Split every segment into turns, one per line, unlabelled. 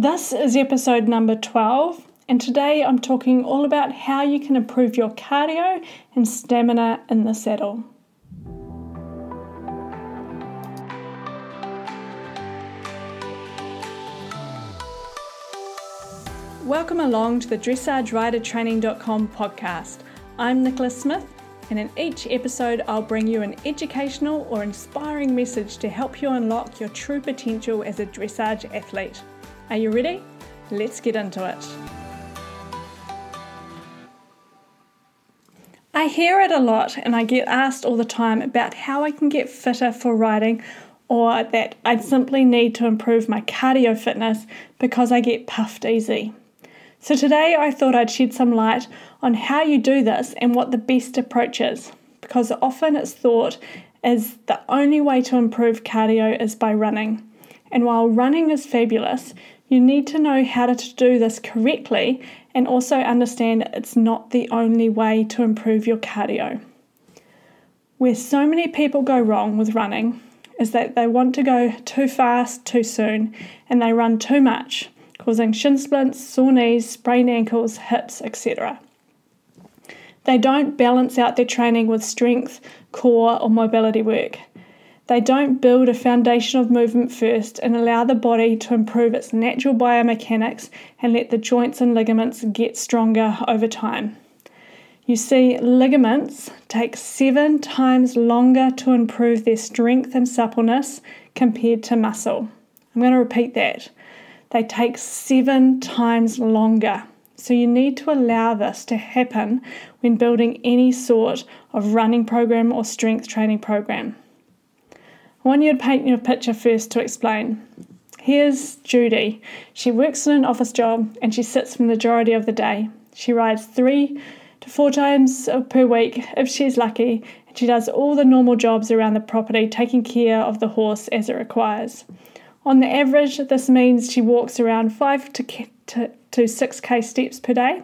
This is episode number 12, and today I'm talking all about how you can improve your cardio and stamina in the saddle. Welcome along to the dressageRiderTraining.com podcast. I'm Nicola Smith, and in each episode, I'll bring you an educational or inspiring message to help you unlock your true potential as a dressage athlete. Are you ready? Let's get into it. I hear it a lot and I get asked all the time about how I can get fitter for riding or that I simply need to improve my cardio fitness because I get puffed easy. So today I thought I'd shed some light on how you do this and what the best approach is because often it's thought is the only way to improve cardio is by running. And while running is fabulous, you need to know how to do this correctly and also understand it's not the only way to improve your cardio. Where so many people go wrong with running is that they want to go too fast too soon and they run too much, causing shin splints, sore knees, sprained ankles, hips, etc. They don't balance out their training with strength, core, or mobility work. They don't build a foundation of movement first and allow the body to improve its natural biomechanics and let the joints and ligaments get stronger over time. You see, ligaments take seven times longer to improve their strength and suppleness compared to muscle. I'm going to repeat that. They take seven times longer. So you need to allow this to happen when building any sort of running program or strength training program. I want you to paint your picture first to explain. Here's Judy. She works in an office job and she sits for the majority of the day. She rides three to four times per week if she's lucky, and she does all the normal jobs around the property, taking care of the horse as it requires. On the average, this means she walks around 5 to, to, to 6k steps per day.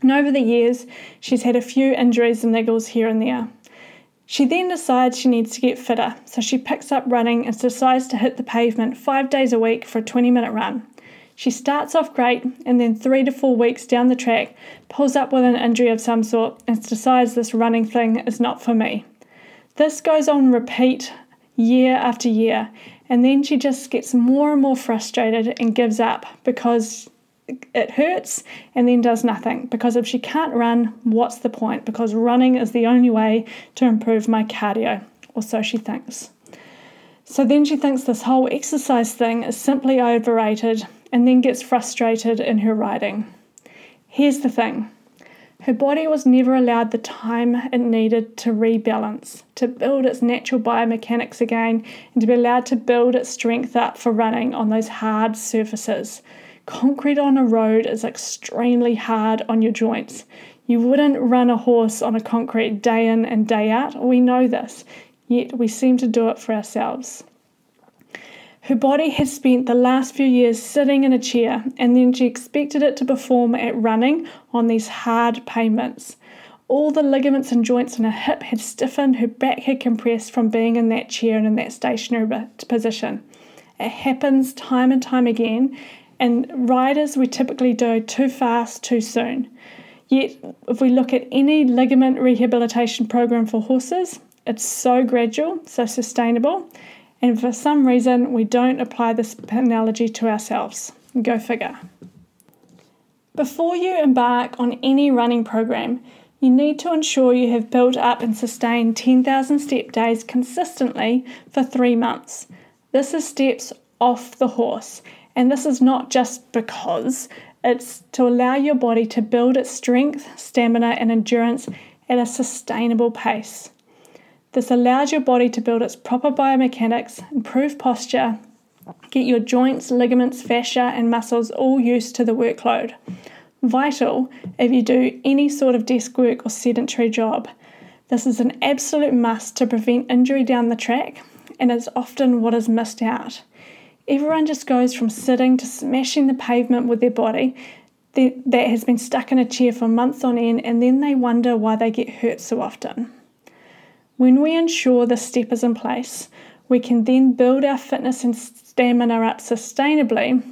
And over the years, she's had a few injuries and niggles here and there. She then decides she needs to get fitter, so she picks up running and decides to hit the pavement five days a week for a 20 minute run. She starts off great and then, three to four weeks down the track, pulls up with an injury of some sort and decides this running thing is not for me. This goes on repeat year after year, and then she just gets more and more frustrated and gives up because it hurts and then does nothing because if she can't run, what's the point? Because running is the only way to improve my cardio, or so she thinks. So then she thinks this whole exercise thing is simply overrated and then gets frustrated in her riding. Here's the thing her body was never allowed the time it needed to rebalance, to build its natural biomechanics again, and to be allowed to build its strength up for running on those hard surfaces. Concrete on a road is extremely hard on your joints. You wouldn't run a horse on a concrete day in and day out. We know this, yet we seem to do it for ourselves. Her body had spent the last few years sitting in a chair, and then she expected it to perform at running on these hard pavements. All the ligaments and joints in her hip had stiffened, her back had compressed from being in that chair and in that stationary position. It happens time and time again, and riders we typically do too fast too soon. Yet, if we look at any ligament rehabilitation program for horses, it's so gradual, so sustainable, and for some reason we don't apply this analogy to ourselves. Go figure. Before you embark on any running program, you need to ensure you have built up and sustained 10,000 step days consistently for three months. This is steps off the horse and this is not just because, it's to allow your body to build its strength, stamina, and endurance at a sustainable pace. This allows your body to build its proper biomechanics, improve posture, get your joints, ligaments, fascia, and muscles all used to the workload. Vital if you do any sort of desk work or sedentary job. This is an absolute must to prevent injury down the track, and is often what is missed out. Everyone just goes from sitting to smashing the pavement with their body that has been stuck in a chair for months on end, and then they wonder why they get hurt so often. When we ensure the step is in place, we can then build our fitness and stamina up sustainably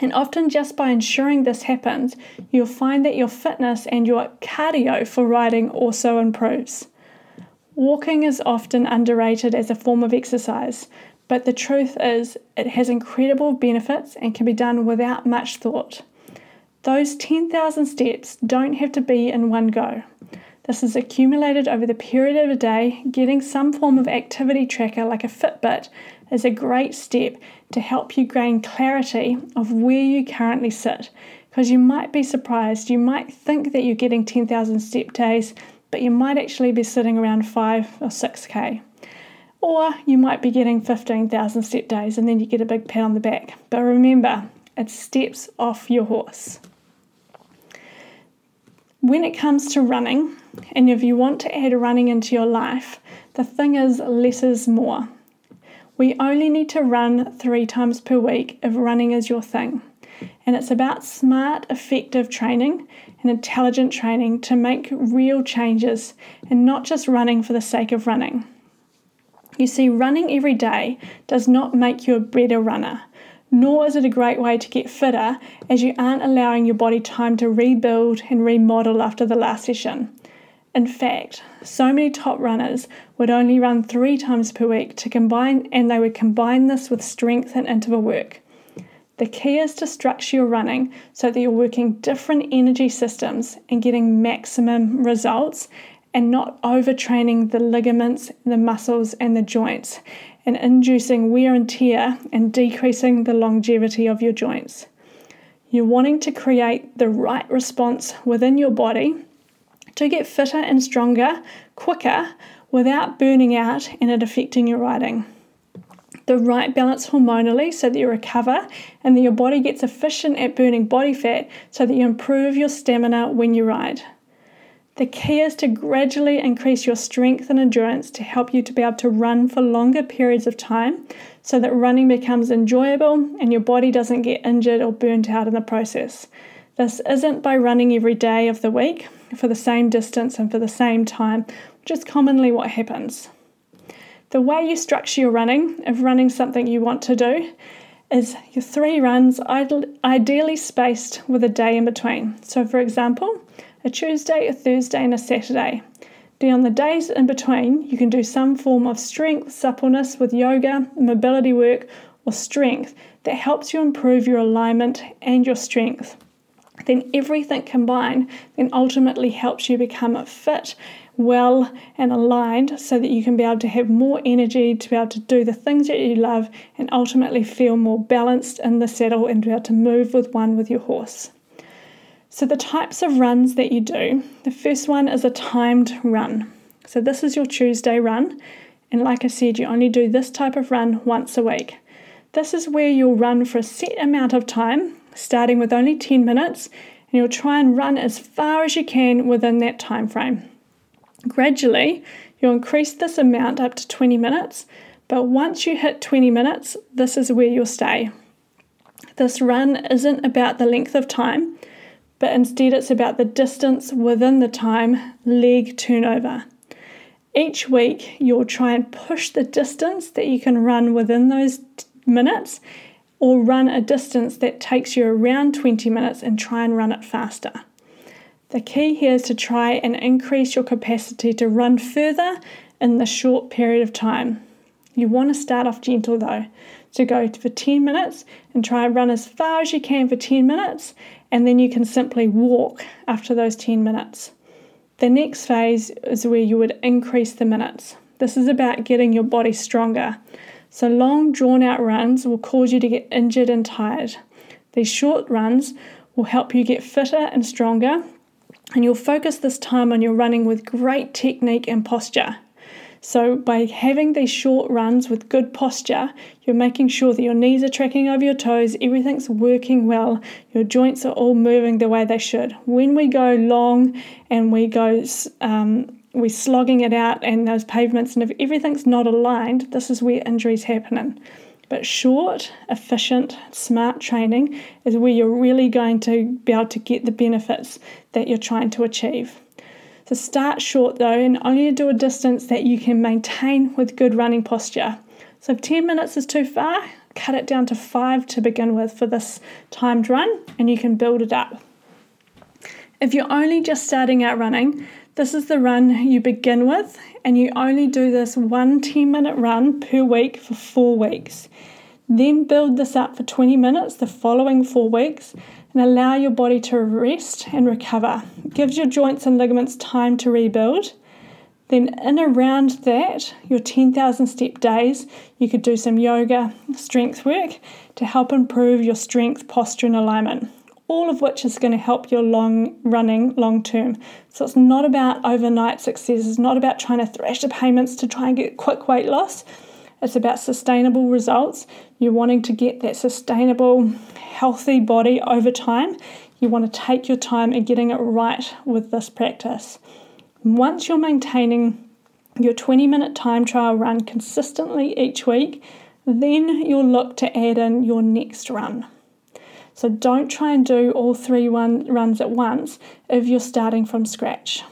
And often, just by ensuring this happens, you'll find that your fitness and your cardio for riding also improves. Walking is often underrated as a form of exercise, but the truth is, it has incredible benefits and can be done without much thought. Those 10,000 steps don't have to be in one go. This is accumulated over the period of a day. Getting some form of activity tracker like a Fitbit is a great step to help you gain clarity of where you currently sit. Because you might be surprised, you might think that you're getting 10,000 step days, but you might actually be sitting around 5 or 6k. Or you might be getting 15,000 step days and then you get a big pat on the back. But remember, it's steps off your horse. When it comes to running, and if you want to add running into your life, the thing is less is more. We only need to run three times per week if running is your thing. And it's about smart, effective training and intelligent training to make real changes and not just running for the sake of running. You see, running every day does not make you a better runner, nor is it a great way to get fitter as you aren't allowing your body time to rebuild and remodel after the last session. In fact, so many top runners would only run three times per week to combine, and they would combine this with strength and interval work. The key is to structure your running so that you're working different energy systems and getting maximum results and not overtraining the ligaments, the muscles, and the joints, and inducing wear and tear and decreasing the longevity of your joints. You're wanting to create the right response within your body to get fitter and stronger quicker without burning out and it affecting your riding. The right balance hormonally so that you recover and that your body gets efficient at burning body fat so that you improve your stamina when you ride. The key is to gradually increase your strength and endurance to help you to be able to run for longer periods of time so that running becomes enjoyable and your body doesn't get injured or burnt out in the process. This isn't by running every day of the week for the same distance and for the same time, which is commonly what happens. The way you structure your running, if running something you want to do, is your three runs ideally spaced with a day in between. So, for example, a Tuesday, a Thursday, and a Saturday. Then on the days in between, you can do some form of strength, suppleness with yoga, mobility work, or strength that helps you improve your alignment and your strength. Then everything combined then ultimately helps you become fit, well, and aligned so that you can be able to have more energy to be able to do the things that you love and ultimately feel more balanced in the saddle and be able to move with one with your horse. So, the types of runs that you do the first one is a timed run. So, this is your Tuesday run, and like I said, you only do this type of run once a week. This is where you'll run for a set amount of time, starting with only 10 minutes, and you'll try and run as far as you can within that time frame. Gradually, you'll increase this amount up to 20 minutes, but once you hit 20 minutes, this is where you'll stay. This run isn't about the length of time, but instead it's about the distance within the time leg turnover. Each week, you'll try and push the distance that you can run within those minutes, or run a distance that takes you around 20 minutes and try and run it faster. The key here is to try and increase your capacity to run further in the short period of time. You want to start off gentle though, to go for 10 minutes and try and run as far as you can for 10 minutes and then you can simply walk after those 10 minutes. The next phase is where you would increase the minutes. This is about getting your body stronger. So, long drawn out runs will cause you to get injured and tired. These short runs will help you get fitter and stronger, and you'll focus this time on your running with great technique and posture. So, by having these short runs with good posture, you're making sure that your knees are tracking over your toes, everything's working well, your joints are all moving the way they should. When we go long and we go, um, we're slogging it out, and those pavements, and if everything's not aligned, this is where injuries happen. But short, efficient, smart training is where you're really going to be able to get the benefits that you're trying to achieve. So start short though and only do a distance that you can maintain with good running posture. So if 10 minutes is too far, cut it down to five to begin with for this timed run and you can build it up. If you're only just starting out running, this is the run you begin with, and you only do this one 10 minute run per week for four weeks. Then build this up for 20 minutes the following four weeks and allow your body to rest and recover. It gives your joints and ligaments time to rebuild. Then, in around that, your 10,000 step days, you could do some yoga, strength work to help improve your strength, posture, and alignment all of which is going to help your long running long term. So it's not about overnight success, it's not about trying to thrash the payments to try and get quick weight loss. It's about sustainable results. You're wanting to get that sustainable, healthy body over time. You want to take your time and getting it right with this practice. Once you're maintaining your 20 minute time trial run consistently each week, then you'll look to add in your next run. So don't try and do all three one runs at once if you're starting from scratch.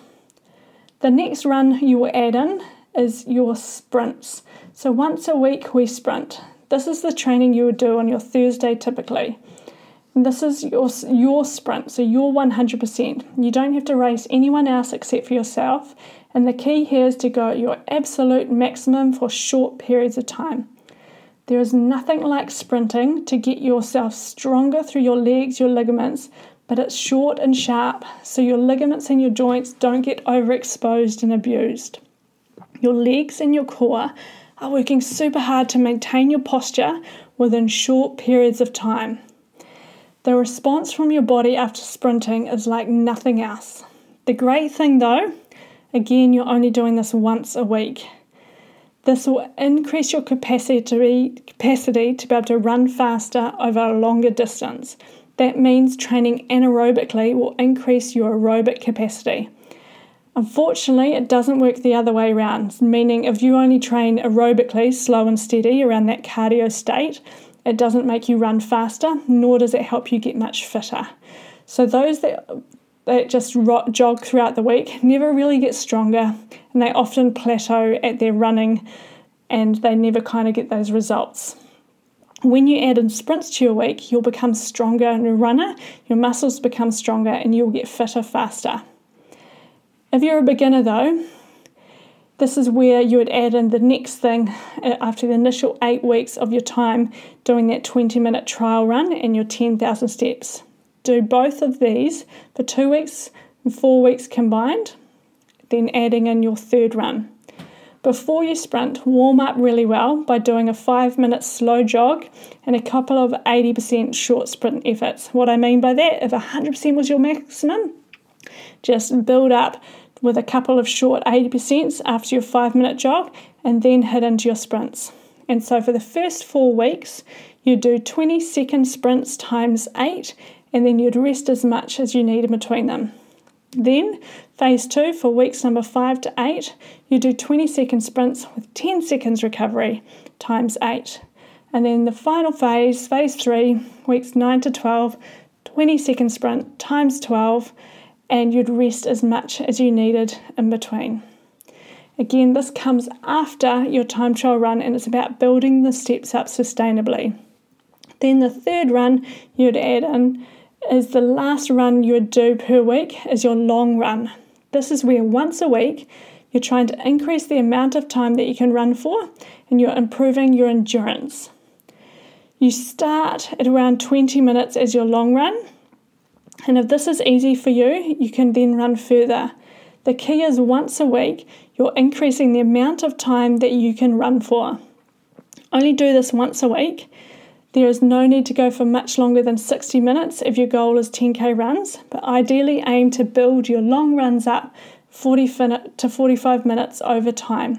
The next run you will add in is your sprints. So once a week we sprint. This is the training you would do on your Thursday typically. And this is your, your sprint, so your 100%. You don't have to race anyone else except for yourself. And the key here is to go at your absolute maximum for short periods of time. There is nothing like sprinting to get yourself stronger through your legs, your ligaments, but it's short and sharp so your ligaments and your joints don't get overexposed and abused. Your legs and your core are working super hard to maintain your posture within short periods of time. The response from your body after sprinting is like nothing else. The great thing though, again, you're only doing this once a week. This will increase your capacity to, be, capacity to be able to run faster over a longer distance. That means training anaerobically will increase your aerobic capacity. Unfortunately, it doesn't work the other way around, meaning if you only train aerobically, slow and steady around that cardio state, it doesn't make you run faster, nor does it help you get much fitter. So, those that that just jog throughout the week never really get stronger and they often plateau at their running and they never kind of get those results. When you add in sprints to your week, you'll become stronger and a runner, your muscles become stronger, and you'll get fitter faster. If you're a beginner though, this is where you would add in the next thing uh, after the initial eight weeks of your time doing that 20 minute trial run and your 10,000 steps do both of these for two weeks and four weeks combined, then adding in your third run. Before you sprint, warm up really well by doing a five minute slow jog and a couple of 80% short sprint efforts. What I mean by that, if 100% was your maximum, just build up with a couple of short 80% after your five minute jog and then head into your sprints. And so for the first four weeks, you do 20 second sprints times eight and then you'd rest as much as you need in between them. Then, phase two for weeks number five to eight, you do 20 second sprints with 10 seconds recovery times eight. And then the final phase, phase three, weeks nine to 12, 20 second sprint times 12, and you'd rest as much as you needed in between. Again, this comes after your time trial run and it's about building the steps up sustainably. Then the third run you'd add in is the last run you would do per week is your long run. This is where once a week you're trying to increase the amount of time that you can run for and you're improving your endurance. You start at around 20 minutes as your long run, and if this is easy for you, you can then run further. The key is once a week, you're increasing the amount of time that you can run for. Only do this once a week there is no need to go for much longer than 60 minutes if your goal is 10k runs, but ideally aim to build your long runs up 40 to 45 minutes over time.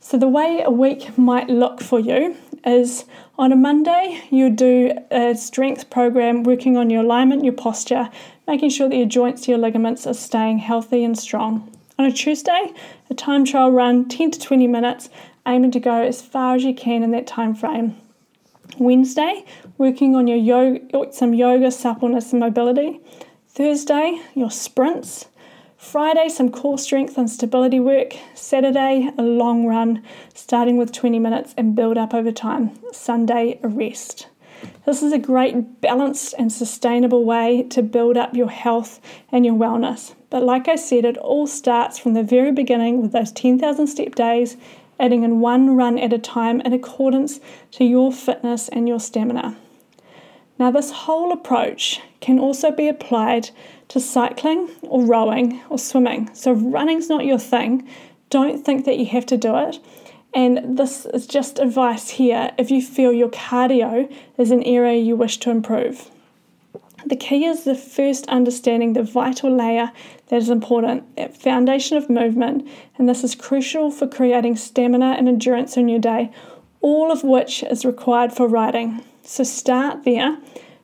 So, the way a week might look for you is on a Monday, you do a strength program working on your alignment, your posture, making sure that your joints, your ligaments are staying healthy and strong. On a Tuesday, a time trial run 10 to 20 minutes, aiming to go as far as you can in that time frame. Wednesday, working on your yoga, some yoga, suppleness, and mobility. Thursday, your sprints. Friday, some core strength and stability work. Saturday, a long run, starting with 20 minutes and build up over time. Sunday, a rest. This is a great balanced and sustainable way to build up your health and your wellness. But like I said, it all starts from the very beginning with those 10,000 step days, adding in one run at a time in accordance to your fitness and your stamina. Now, this whole approach can also be applied to cycling or rowing or swimming. So, if running's not your thing, don't think that you have to do it. And this is just advice here if you feel your cardio is an area you wish to improve. The key is the first understanding the vital layer that is important, that foundation of movement, and this is crucial for creating stamina and endurance in your day, all of which is required for riding. So start there,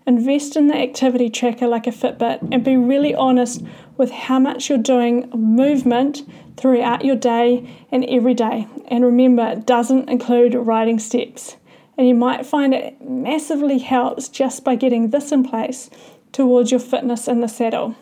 invest in the activity tracker like a Fitbit, and be really honest with how much you're doing movement throughout your day and every day. And remember, it doesn't include riding steps. And you might find it massively helps just by getting this in place towards your fitness in the saddle.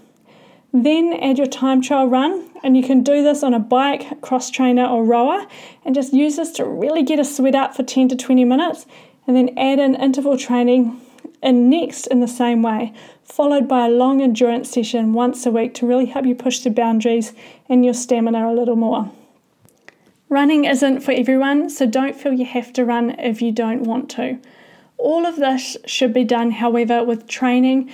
Then add your time trial run, and you can do this on a bike, cross trainer, or rower, and just use this to really get a sweat up for 10 to 20 minutes, and then add in interval training in next in the same way, followed by a long endurance session once a week to really help you push the boundaries and your stamina a little more. Running isn't for everyone, so don't feel you have to run if you don't want to. All of this should be done, however, with training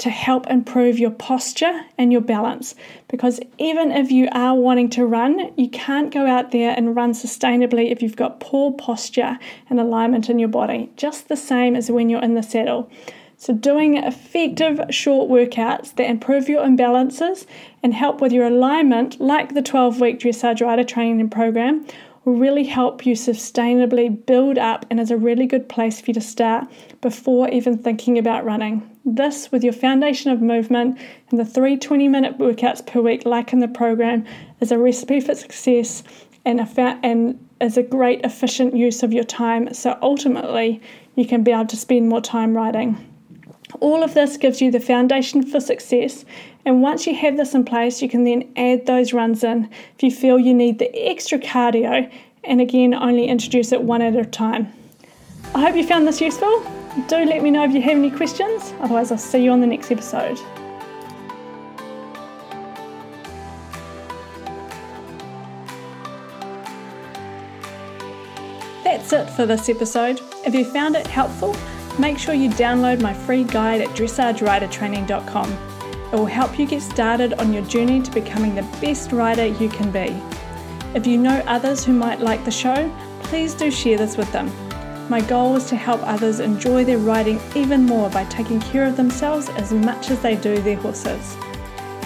to help improve your posture and your balance. Because even if you are wanting to run, you can't go out there and run sustainably if you've got poor posture and alignment in your body, just the same as when you're in the saddle. So, doing effective short workouts that improve your imbalances and help with your alignment, like the 12 week dressage rider training program, will really help you sustainably build up and is a really good place for you to start before even thinking about running. This, with your foundation of movement and the three 20 minute workouts per week, like in the program, is a recipe for success and, fa- and is a great efficient use of your time. So ultimately, you can be able to spend more time riding. All of this gives you the foundation for success, and once you have this in place, you can then add those runs in if you feel you need the extra cardio, and again, only introduce it one at a time. I hope you found this useful. Do let me know if you have any questions, otherwise, I'll see you on the next episode. That's it for this episode. If you found it helpful, make sure you download my free guide at dressageridertraining.com. It will help you get started on your journey to becoming the best rider you can be. If you know others who might like the show, please do share this with them. My goal is to help others enjoy their riding even more by taking care of themselves as much as they do their horses.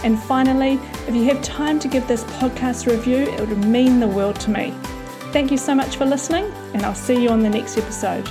And finally, if you have time to give this podcast review, it would mean the world to me. Thank you so much for listening, and I'll see you on the next episode.